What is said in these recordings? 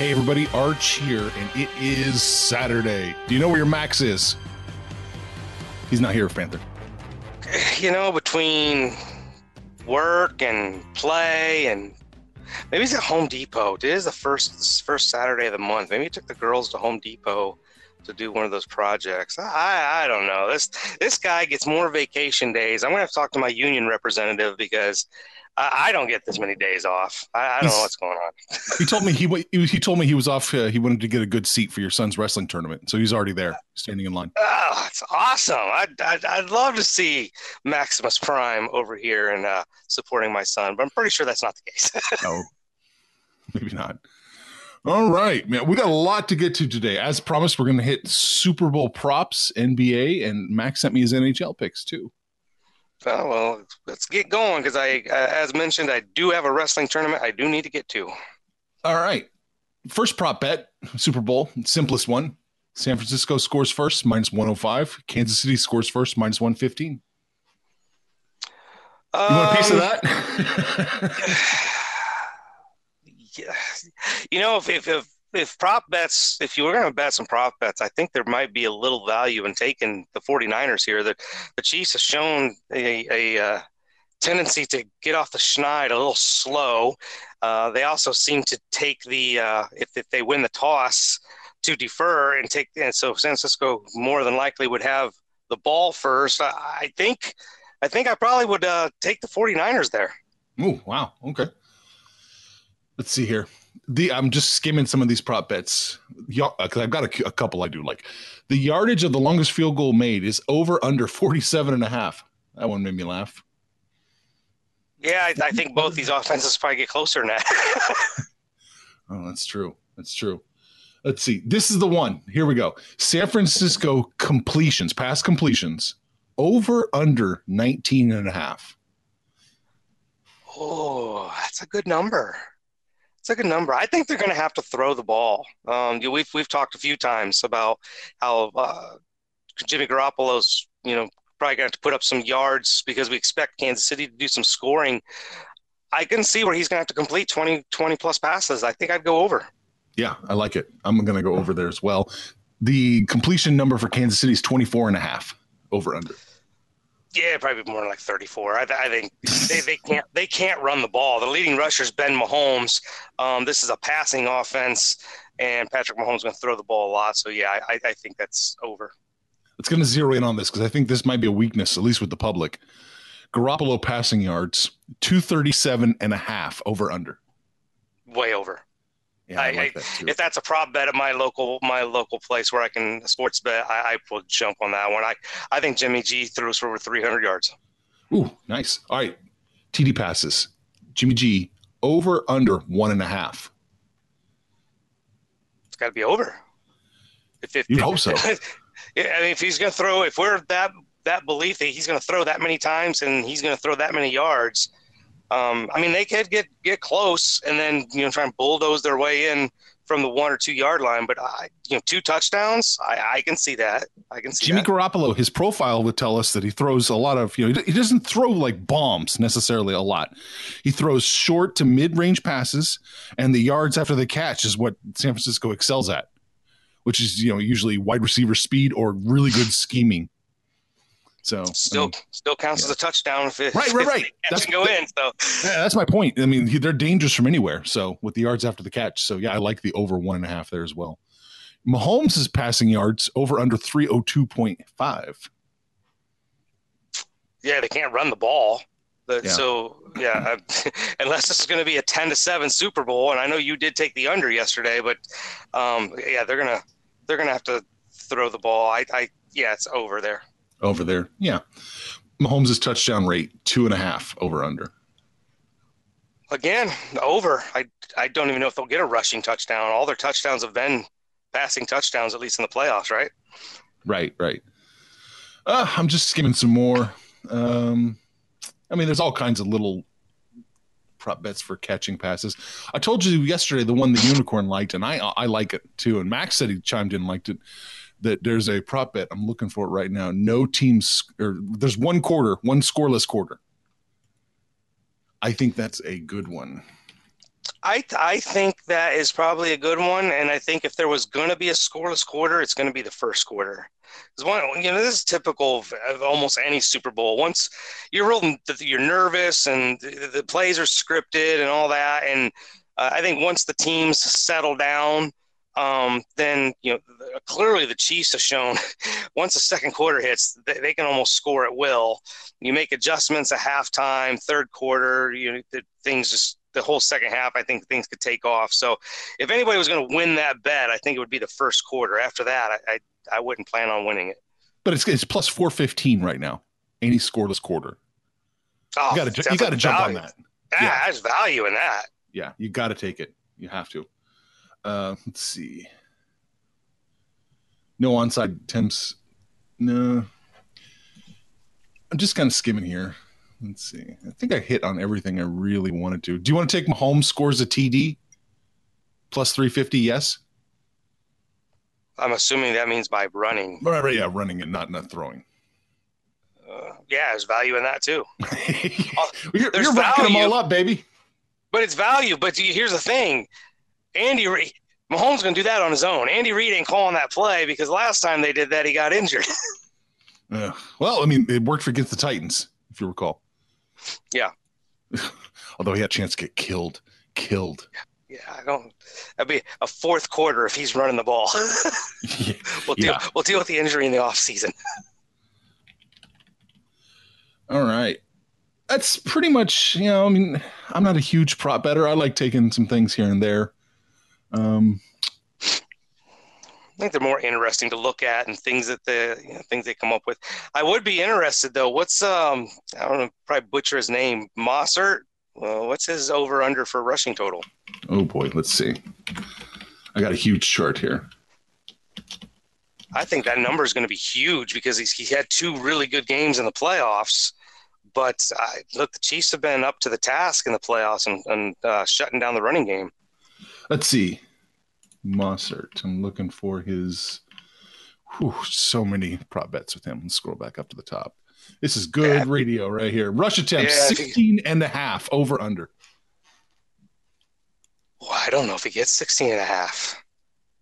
Hey everybody, Arch here, and it is Saturday. Do you know where your Max is? He's not here, Panther. You know, between work and play and maybe he's at Home Depot. It is the first first Saturday of the month. Maybe he took the girls to Home Depot to do one of those projects. I I don't know. This this guy gets more vacation days. I'm gonna have to talk to my union representative because I, I don't get this many days off. I, I don't He's- know what's going on. He told me he he he told me he was off. Uh, he wanted to get a good seat for your son's wrestling tournament, so he's already there, standing in line. Oh, it's awesome. I'd, I'd, I'd love to see Maximus Prime over here and uh, supporting my son, but I'm pretty sure that's not the case. No, maybe not. All right, man. We got a lot to get to today. As promised, we're going to hit Super Bowl props, NBA, and Max sent me his NHL picks too. Oh, well, let's get going because I, uh, as mentioned, I do have a wrestling tournament I do need to get to. All right. First prop bet, Super Bowl, simplest one. San Francisco scores first, minus 105. Kansas City scores first, minus 115. You want a piece of Um, that? yeah. You know, if, if, if, if prop bets, if you were going to bet some prop bets, I think there might be a little value in taking the 49ers here. The, the Chiefs have shown a, a uh, tendency to get off the schneid a little slow. Uh, they also seem to take the, uh, if, if they win the toss, to defer and take, and so San Francisco more than likely would have the ball first. I, I think, I think I probably would uh, take the 49ers there. oh, wow. Okay. Let's see here. The I'm just skimming some of these prop bets because uh, I've got a, a couple I do like. The yardage of the longest field goal made is over under 47 and a half. That one made me laugh. Yeah, I, I think both these offenses probably get closer now. Oh, that's true. That's true. Let's see. This is the one. Here we go. San Francisco completions, pass completions, over under 19 and a half. oh, that's a good number. It's a good number. I think they're going to have to throw the ball. Um, we've we've talked a few times about how uh, Jimmy Garoppolo's, you know, probably going to put up some yards because we expect Kansas City to do some scoring. I can see where he's going to have to complete 20, 20 plus passes. I think I'd go over. Yeah, I like it. I'm going to go over there as well. The completion number for Kansas City is 24 and a half over under. Yeah, probably more like 34. I, I think they, they can't they can't run the ball. The leading rusher is Ben Mahomes. Um, this is a passing offense, and Patrick Mahomes going to throw the ball a lot. So yeah, I, I think that's over. It's going to zero in on this because I think this might be a weakness, at least with the public. Garoppolo passing yards, 237 and a half over under. Way over. Yeah, I, I- like that. If that's a prop bet at my local my local place where I can sports bet, I, I will jump on that one. I I think Jimmy G throws for over 300 yards. Ooh, nice. All right. TD passes. Jimmy G over under one and a half. It's got to be over. If, if, You'd hope so. Yeah, I mean, if he's going to throw, if we're that that belief that he's going to throw that many times and he's going to throw that many yards, um, I mean, they could get get close and then you know try and bulldoze their way in from the one or two yard line, but I, you know, two touchdowns, I, I can see that. I can see Jimmy that. Garoppolo, his profile would tell us that he throws a lot of, you know, he doesn't throw like bombs necessarily a lot. He throws short to mid range passes, and the yards after the catch is what San Francisco excels at, which is, you know, usually wide receiver speed or really good scheming. So still I mean, still counts as a touchdown if it Right, right, right. That's- can go in. So yeah, that's my point. I mean, they're dangerous from anywhere. So with the yards after the catch. So yeah, I like the over one and a half there as well. Mahomes' is passing yards over under 302.5. yeah, they can't run the ball. But, Yeah. So yeah, I- unless this is going to be a ten to seven Super Bowl, and I know you did take the under yesterday, but um, yeah, they're gonna they're gonna have to throw the ball. I, I yeah, it's over there. Over there. Yeah. Mahomes' touchdown rate, two and a half over under. Again, over. I I don't even know if they'll get a rushing touchdown. All their touchdowns have been passing touchdowns, at least in the playoffs, right? Right, right. Uh, I'm just skimming some more. Um, I mean, there's all kinds of little prop bets for catching passes. I told you yesterday the one the unicorn liked, and I I like it too. And Max said he chimed in liked it. That there's a prop bet. I'm looking for it right now. No teams or there's one quarter, one scoreless quarter. I think that's a good one. I I think that is probably a good one, and I think if there was going to be a scoreless quarter, it's going to be the first quarter. One, you know, this is typical of, of almost any Super Bowl. Once you're real, you're nervous, and the, the plays are scripted and all that, and uh, I think once the teams settle down, um, then you know clearly the Chiefs have shown once the second quarter hits, they, they can almost score at will. You make adjustments at halftime, third quarter, you know, the, things just the whole second half. I think things could take off. So if anybody was going to win that bet, I think it would be the first quarter. After that, I I, I wouldn't plan on winning it. But it's it's plus four fifteen right now. Any scoreless quarter. Oh, You got to you got to jump on that. Yeah, Yeah. there's value in that. Yeah, you got to take it. You have to. Uh, let's see. No onside attempts. No. I'm just kind of skimming here. Let's see. I think I hit on everything I really wanted to. Do you want to take Mahomes scores a TD plus 350? Yes. I'm assuming that means by running. Right, right, yeah, running and not not throwing. Uh, yeah, there's value in that too. you're there's you're racking them all up, baby. But it's value. But here's the thing, Andy Mahomes gonna do that on his own. Andy Reid ain't calling that play because last time they did that, he got injured. Uh, well, I mean, it worked for against the Titans, if you recall. Yeah. Although he had a chance to get killed. Killed. yeah, I don't. That'd be a fourth quarter if he's running the ball. we'll deal. Yeah. We'll deal with the injury in the off season. All right. That's pretty much, you know, I mean, I'm not a huge prop better. I like taking some things here and there. Um, I think they're more interesting to look at and things that the you know, things they come up with. I would be interested though. What's um I don't know, probably butcher his name. Mossert. Well, what's his over under for rushing total? oh boy, let's see. I got a huge chart here. I think that number is going to be huge because he's he had two really good games in the playoffs. But uh, look, the Chiefs have been up to the task in the playoffs and, and uh, shutting down the running game. Let's see. Mossert. I'm looking for his. Whew, so many prop bets with him. Let's scroll back up to the top. This is good Yeah. radio right here. Rush attempts, Yeah, I think- 16 and a half over under. Well, I don't know if he gets 16 and a half.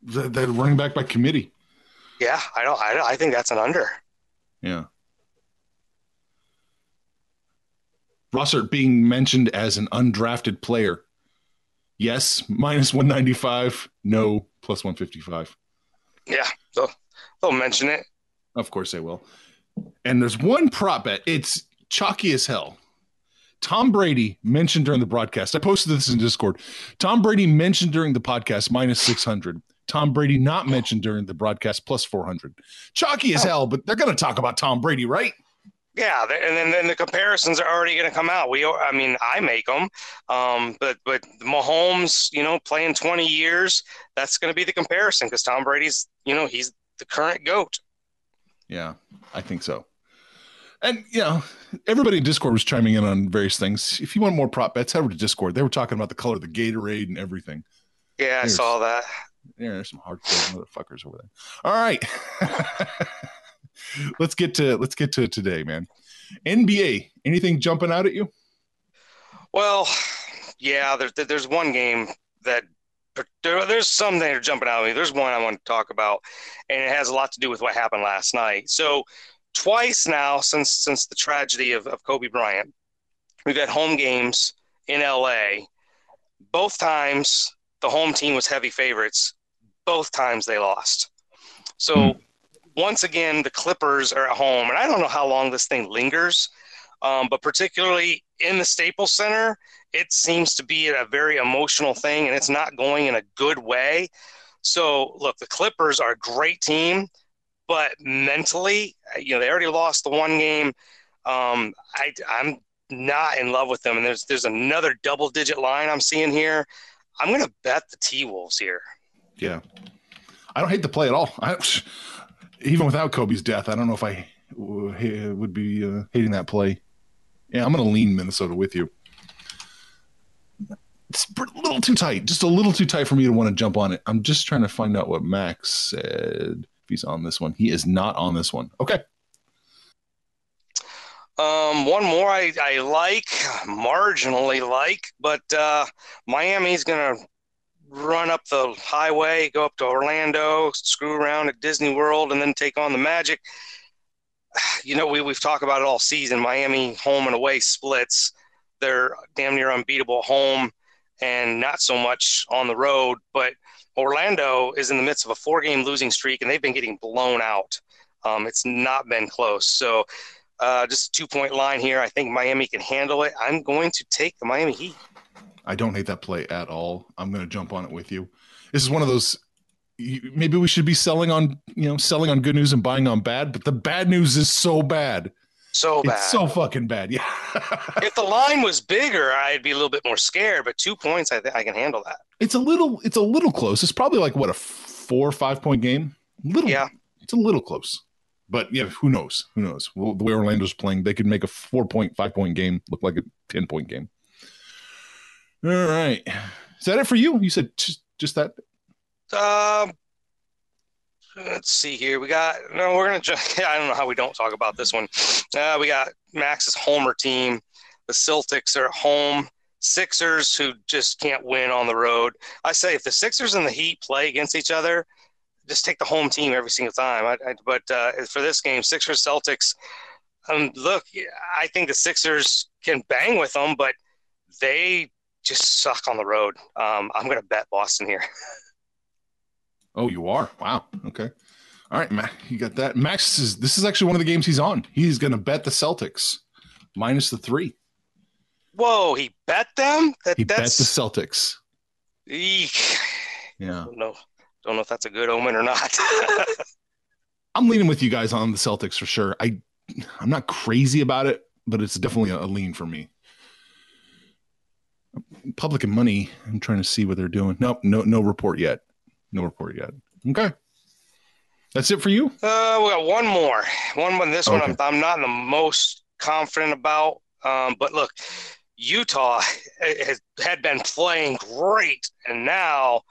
The, the running back by committee. Yeah, I don't. I, don't- I think that's an under. Yeah. Rossert being mentioned as an undrafted player. Yes, minus 195. No, plus 155. Yeah, they'll, they'll mention it. Of course they will. And there's one prop bet. It's chalky as hell. Tom Brady mentioned during the broadcast. I posted this in Discord. Tom Brady mentioned during the podcast minus 600. Tom Brady not mentioned during the broadcast plus 400. Chalky as oh. hell, but they're going to talk about Tom Brady, right? Yeah, and then, then the comparisons are already going to come out. We, I mean, I make them, um, but but Mahomes, you know, playing 20 years, that's going to be the comparison because Tom Brady's, you know, he's the current goat. Yeah, I think so. And you know, everybody in Discord was chiming in on various things. If you want more prop bets, head over to Discord. They were talking about the color of the Gatorade and everything. Yeah, I saw that. Yeah, there's some hardcore motherfuckers over there. All right. let's get to let's get to it today, man. NBA. Anything jumping out at you? Well, yeah, there's there's one game that there, there's some that are jumping out at me. There's one I want to talk about, and it has a lot to do with what happened last night. So, twice now since since the tragedy of, of Kobe Bryant, we've had home games in LA. Both times the home team was heavy favorites. Both times they lost. So hmm. Once again, the Clippers are at home, and I don't know how long this thing lingers, um, but particularly in the Staples Center, it seems to be a very emotional thing, and it's not going in a good way. So, look, the Clippers are a great team, but mentally, you know, they already lost the one game. Um, I, I'm not in love with them, and there's there's another double digit line I'm seeing here. I'm going to bet the T Wolves here. Yeah. I don't hate the play at all. I, even without Kobe's death, I don't know if I would be uh, hating that play. Yeah, I'm going to lean Minnesota with you. It's a little too tight, just a little too tight for me to want to jump on it. I'm just trying to find out what Max said. If he's on this one, he is not on this one. Okay. Um, one more I, I like, marginally like, but uh, Miami's going to run up the highway, go up to Orlando, screw around at Disney World, and then take on the Magic. You know, we, we've talked about it all season. Miami home and away splits. They're damn near unbeatable home and not so much on the road. But Orlando is in the midst of a four game losing streak, and they've been getting blown out. Um, it's not been close. So, uh, just a two point line here. I think Miami can handle it. I'm going to take the Miami Heat. I don't hate that play at all. I'm going to jump on it with you. This is one of those. Maybe we should be selling on, you know, selling on good news and buying on bad. But the bad news is so bad. So bad. It's so fucking bad. Yeah. if the line was bigger, I'd be a little bit more scared. But two points, I think I can handle that. it's a little. It's a little close. It's probably like what a four or five point game. Little. Yeah. It's a little close. But yeah, who knows? Who knows? Well, the way Orlando's playing, they could make a four point, five point game look like a ten point game. All right. Is that it for you? You said just, just that. Um, let's see here. We got no. We're gonna. ju- I don't know how we don't talk about this one. Uh, we got Max's Homer team. The Celtics are at home. Sixers who just can't win on the road. I say if the Sixers and the Heat play against each other, just take the home team every single time. I, I, but uh, for this game, Sixers Celtics. Um, look, I think the Sixers can bang with them, but they just suck on the road. Um, I'm going to bet Boston here. Oh, you are. Wow. Okay. All right, Max, you got that. Max is. This is actually one of the games he's on. He's going to bet the Celtics minus the three. Whoa, he bet them? That He bet that's the Celtics. Eek. Yeah. don't know. Don't know if that's a good omen or not. I'm leaning with you guys on the Celtics for sure. I I'm not crazy about it, but it's definitely a, a lean for me. Public and money. I'm trying to see what they're doing. Nope, no no report yet. No report yet. Okay. That's it for you? uh, we got one more. One one. This one I'm, I'm not the most confident about. Um, but look, Utah has, had been playing great, and now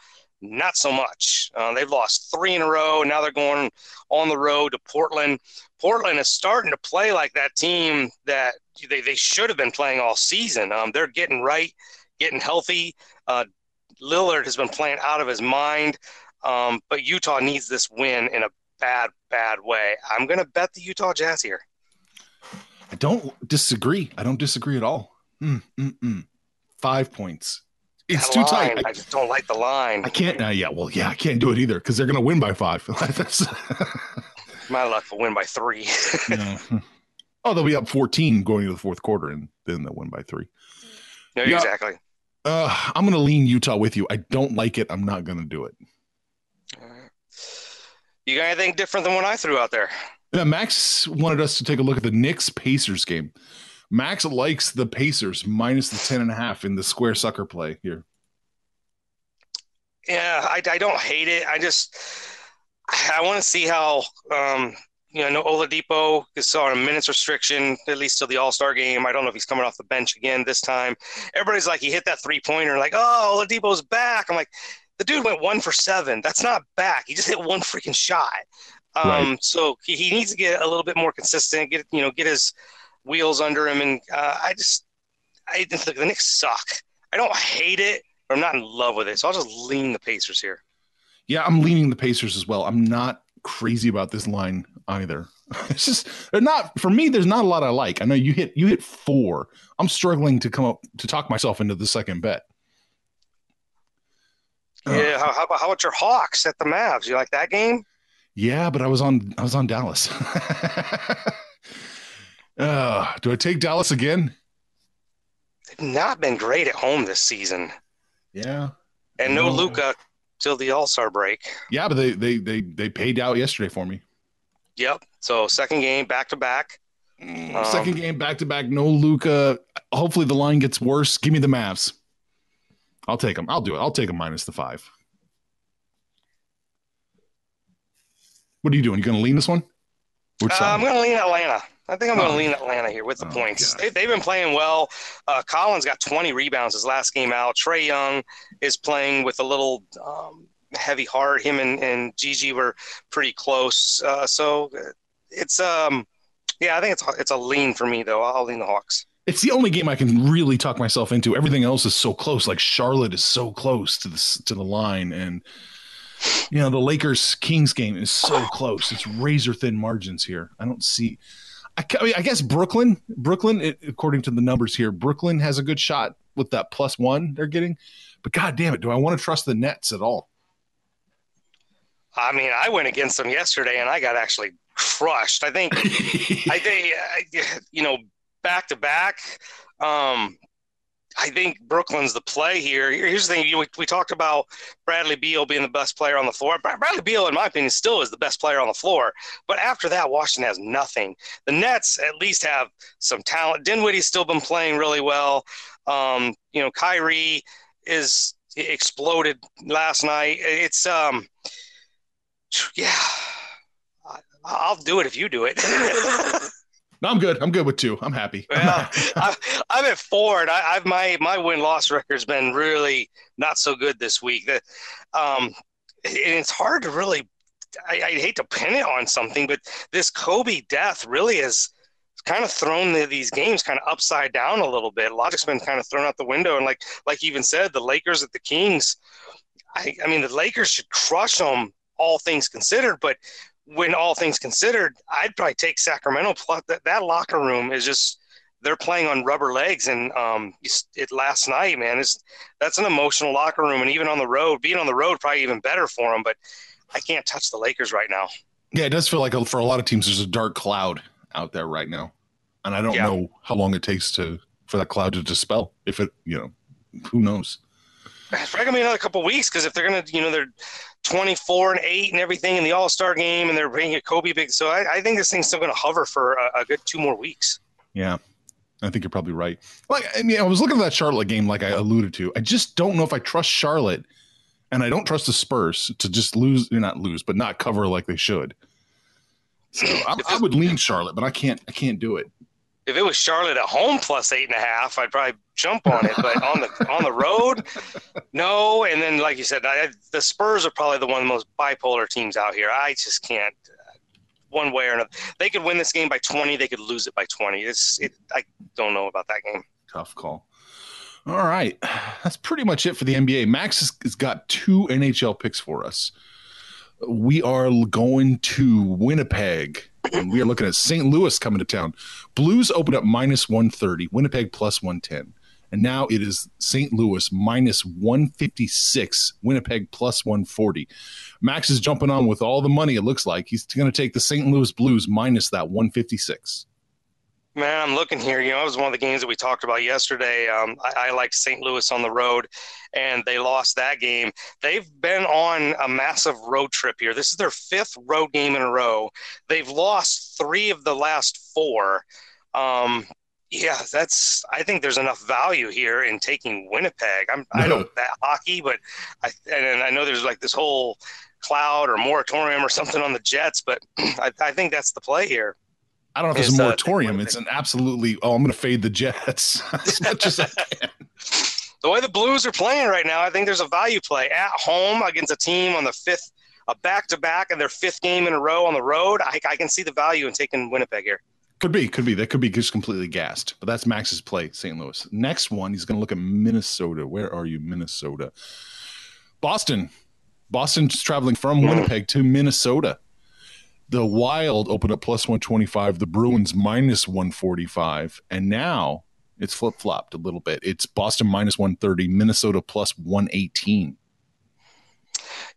not so much. Uh, they've lost three in a row, and now they're going on the road to Portland. Portland is starting to play like that team that they, they should have been playing all season. Um, they're getting right, getting healthy. Uh, Lillard has been playing out of his mind, um, but Utah needs this win in a bad, bad way. I'm going to bet the Utah Jazz here. I don't disagree. I don't disagree at all. Mm, mm, mm. Five points. It's That too line, tight. I I, just don't like the line. I can't. Uh, yeah, well, yeah, I can't do it either because they're going to win by five. My luck will win by three. yeah. Oh, they'll be up 14 going into the fourth quarter, and then they'll win by three. no, Yeah. exactly. Uh, I'm going to lean Utah with you. I don't like it. I'm not going to do it. You got anything different than what I threw out there? Yeah, Max wanted us to take a look at the Knicks Pacers game. Max likes the Pacers minus the 10 and a half in the square sucker play here. Yeah, I, I don't hate it. I just I want to see how um, you know, I know Oladipo is on a minutes restriction at least till the All Star game. I don't know if he's coming off the bench again this time. Everybody's like, he hit that three pointer, like, oh, Oladipo's back. I'm like, the dude went one for seven. That's not back. He just hit one freaking shot. Um, right. So he, he, needs to get a little bit more consistent. Get you know get his wheels under him. And uh, I just I think the Knicks suck. I don't hate it, but I'm not in love with it. So I'll just lean the Pacers here. Yeah, I'm leaning the Pacers as well. I'm not crazy about this line either. It's just they're not for me. There's not a lot I like. I know you hit you hit four. I'm struggling to come up to talk myself into the second bet. Yeah, how, how, about how about your Hawks at the Mavs? You like that game? Yeah, but I was on I was on Dallas. uh, do I take Dallas again? They've not been great at home this season. Yeah, and no, no. Luka till the All Star break. Yeah, but they they they they paid out yesterday for me. Yep. So second game back to back. Um, second game back to back. No Luka. Hopefully the line gets worse. Give me the Mavs. I'll take them. I'll do it. I'll take them minus the five. What are you doing? You going to lean this one? Uh, I'm going to lean Atlanta. I think I'm going to oh. lean Atlanta here with the oh, points. They, have been playing well. Uh, Collins got 20 rebounds his last game out. Trae Young is playing with a little um, heavy heart. Him and, and Gigi were pretty close. Uh, so it's um, yeah, I think it's it's a lean for me though. I'll lean the Hawks. It's the only game I can really talk myself into. Everything else is so close. Like Charlotte is so close to the to the line, and you know the Lakers Kings game is so close. It's razor thin margins here. I don't see. I, I, mean, I guess Brooklyn, Brooklyn, it, according to the numbers here, Brooklyn has a good shot with that plus one they're getting. But god damn it, do I want to trust the Nets at all? I mean, I went against them yesterday and I got actually crushed. I think, I think, you know, back to back. Um, I think Brooklyn's the play here. Here's the thing: we, we talked about Bradley Beal being the best player on the floor. Bradley Beal, in my opinion, still is the best player on the floor. But after that, Washington has nothing. The Nets at least have some talent. Dinwiddie's still been playing really well. Um, you know, Kyrie is exploded last night. It's um, yeah, I'll do it if you do it. no, I'm good. I'm good with two. I'm happy. Well, I, am at four, and I, have my my win loss record's been really not so good this week. That um, it's hard to really. I, I, hate to pin it on something, but this Kobe death really has kind of thrown the, these games kind of upside down a little bit. Logic's been kind of thrown out the window, and like like even said, the Lakers at the Kings. I, I mean, the Lakers should crush them all things considered. But when all things considered, I'd probably take Sacramento. Plus, that, that locker room is just they're playing on rubber legs, and um, it last night, man, is that's an emotional locker room, and even on the road, being on the road probably even better for them. But I can't touch the Lakers right now. Yeah, it does feel like a, for a lot of teams, there's a dark cloud out there right now, and I don't yeah. know how long it takes to for that cloud to dispel. If it, you know, who knows? It's probably gonna be another couple weeks because if they're gonna, you know, they're 24 and 8 and everything in the All Star game, and they're bringing a Kobe big. So I, I think this thing's still going to hover for a, a, good two more weeks. Yeah, I think you're probably right. Like, I mean, I was looking at that Charlotte game, like I alluded to. I just don't know if I trust Charlotte, and I don't trust the Spurs to just lose, not lose, but not cover like they should. So I, I would lean Charlotte, but I can't. I can't do it if it was Charlotte at home plus eight and a half, I'd probably jump on it. But on the on the road, no. And then, like you said, I, the Spurs are probably the one of the most bipolar teams out here. I just can't. Uh, one way or another, they could win this game by twenty. They could lose it by twenty. It's it. I don't know about that game. Tough call. All right, that's pretty much it for the NBA. Max has, has got two NHL picks for us. We are going to Winnipeg and we are looking at St. Louis coming to town. Blues open up minus 130, Winnipeg plus 110. And now it is St. Louis minus 156, Winnipeg plus 140. Max is jumping on with all the money, it looks like. He's going to take the St. Louis Blues minus that 156. Man, I'm looking here. You know, it was one of the games that we talked about yesterday. Um, I, I like St. Louis on the road, and they lost that game. They've been on a massive road trip here. This is their fifth road game in a row. They've lost three of the last four. Um, yeah, that's. I think there's enough value here in taking Winnipeg. I'm. No. I don't that hockey, but I and I know there's like this whole cloud or moratorium or something on the Jets, but I, I think that's the play here. I don't know if it's a uh, moratorium. It's an absolutely. Oh, I'm going to fade the Jets as much as I can. the way the Blues are playing right now, I think there's a value play at home against a team on the fifth, a back to back, and their fifth game in a row on the road. I, I can see the value in taking Winnipeg here. Could be, could be. That could be just completely gassed. But that's Max's play, St. Louis. Next one, he's going to look at Minnesota. Where are you, Minnesota? Boston. Boston's traveling from Winnipeg to Minnesota. The Wild opened up plus 125, the Bruins minus 145, and now it's flip flopped a little bit. It's Boston minus 130, Minnesota plus 118.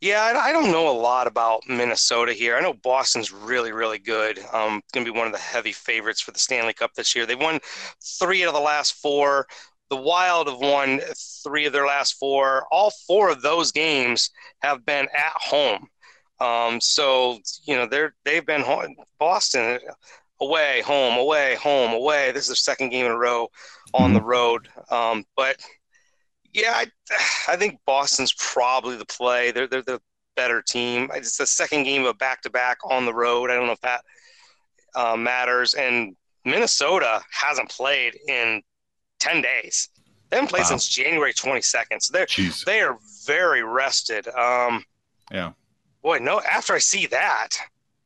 Yeah, I, don't know a lot about Minnesota here. I know Boston's really, really good. Um, going to be one of the heavy favorites for the Stanley Cup this year. They've won three out of the last four. The Wild have won three of their last four. All four of those games have been at home. Um, so you know they're they've been home, Boston away, home, away, home, away. This is their second game in a row on the road. Um, but yeah, I, I think Boston's probably the play. They're they're the better team. It's the second game of a back to back on the road. I don't know if that uh, matters. And Minnesota hasn't played in ten days. They haven't played wow. since January twenty second. So they're Jeez. they are very rested. Um, yeah. Boy, no. After I see that,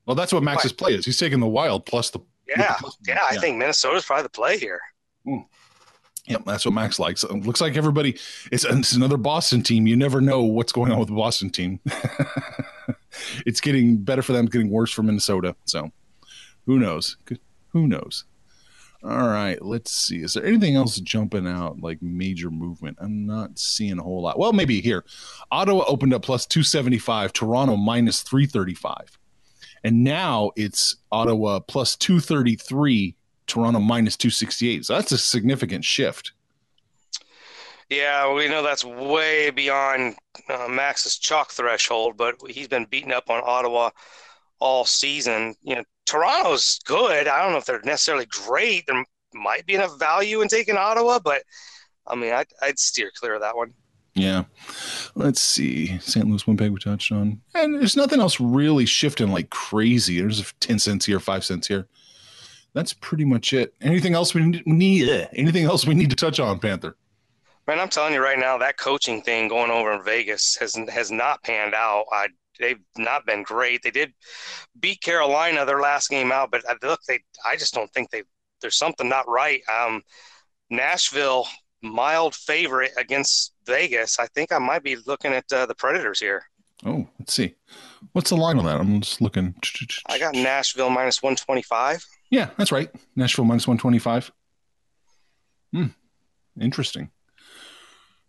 well, that's what Max's boy. play is. He's taking the Wild plus the yeah, the yeah. I think Minnesota's probably the play here. Mm. Yep, that's what Max likes. It looks like everybody. It's, it's another Boston team. You never know what's going on with the Boston team. it's getting better for them, getting worse for Minnesota. So, who knows? Who knows? All right, let's see. Is there anything else jumping out like major movement? I'm not seeing a whole lot. Well, maybe here. Ottawa opened up plus 275, Toronto minus 335. And now it's Ottawa plus 233, Toronto minus 268. So that's a significant shift. Yeah, we know that's way beyond uh, Max's chalk threshold, but he's been beaten up on Ottawa all season. You know, Toronto's good. I don't know if they're necessarily great. There might be enough value in taking Ottawa, but I mean, I'd, I'd steer clear of that one. Yeah. Let's see. St. Louis Winnipeg we touched on. And there's nothing else really shifting like crazy. There's 10 cents here, 5 cents here that's pretty much it. Anything else we need? Eh, anything else we need to touch on, Panther? Man, I'm telling you right now, that coaching thing going over in Vegas has has not panned out. I, they've not been great. They did beat Carolina their last game out, but uh, look, they I just don't think they there's something not right. Um, Nashville mild favorite against Vegas. I think I might be looking at uh, the Predators here. Oh, let's see. What's the line on that? I'm just looking. I got Nashville minus 125. Yeah, that's right. Nashville minus 125. Hmm. Interesting.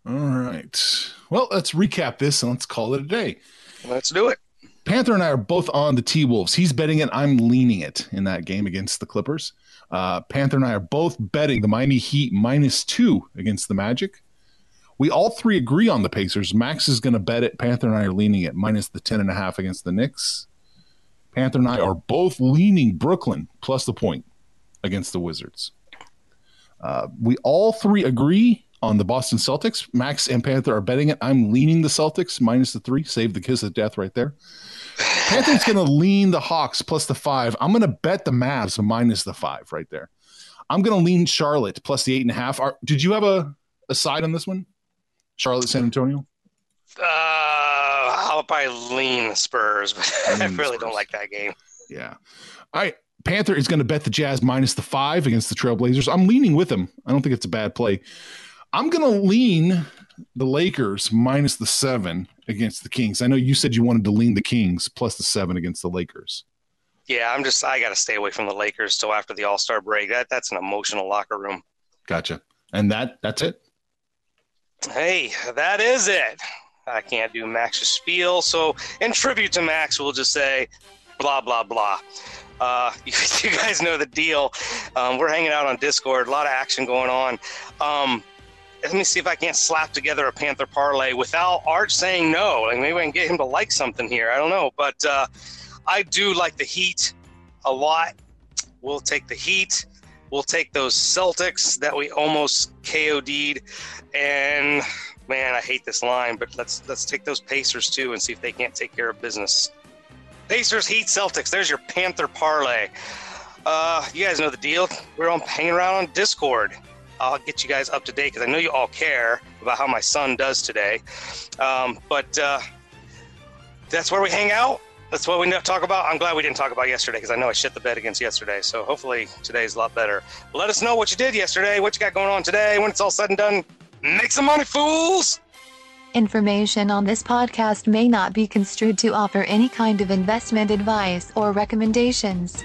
All right. Well, let's recap this and let's call it a day. Let's do it. Panther and I are both on the T Wolves. He's betting it. I'm leaning it in that game against the Clippers. Uh, Panther and I are both betting the Miami Heat minus two against the Magic. We all three agree on the Pacers. Max is going to bet it. Panther and I are leaning it minus the 10.5 against the Knicks. Panther and I are both leaning Brooklyn plus the point against the Wizards. Uh, we all three agree on the Boston Celtics. Max and Panther are betting it. I'm leaning the Celtics minus the three. Save the kiss of death right there. Panther's going to lean the Hawks plus the five. I'm going to bet the Mavs minus the five right there. I'm going to lean Charlotte plus the eight and a half. Are, did you have a, a side on this one? Charlotte, San Antonio? Uh, I'll probably lean the Spurs, but I really don't like that game. Yeah. All right. Panther is going to bet the Jazz minus the five against the Trailblazers. I'm leaning with him. I don't think it's a bad play. I'm going to lean the Lakers minus the seven against the Kings. I know you said you wanted to lean the Kings plus the seven against the Lakers. Yeah, I'm just I got to stay away from the Lakers till after the All Star break. That that's an emotional locker room. Gotcha. And that that's it. Hey, that is it. I can't do Max's spiel. So, in tribute to Max, we'll just say blah, blah, blah. Uh, you, you, guys know the deal. Um, we're hanging out on Discord, a lot of action going on. Um, let me see if I can't slap together a Panther parlay without Arch saying no. Like maybe I can get him to like something here. I don't know, but uh, I do like the Heat a lot. We'll take the Heat. We'll take those Celtics that we almost KOD'd. And man, I hate this line, but let's let's take those Pacers too and see if they can't take care of business. Pacers, Heat, Celtics. There's your Panther parlay. Uh, you guys know the deal. We're on hanging around on Discord. I'll get you guys up to date because I know you all care about how my son does today. Um, but uh, that's where we hang out. That's what we talk about. I'm glad we didn't talk about yesterday because I know I shit the bed against yesterday. So hopefully today's a lot better. Let us know what you did yesterday, what you got going on today. When it's all said and done, make some money, fools. Information on this podcast may not be construed to offer any kind of investment advice or recommendations.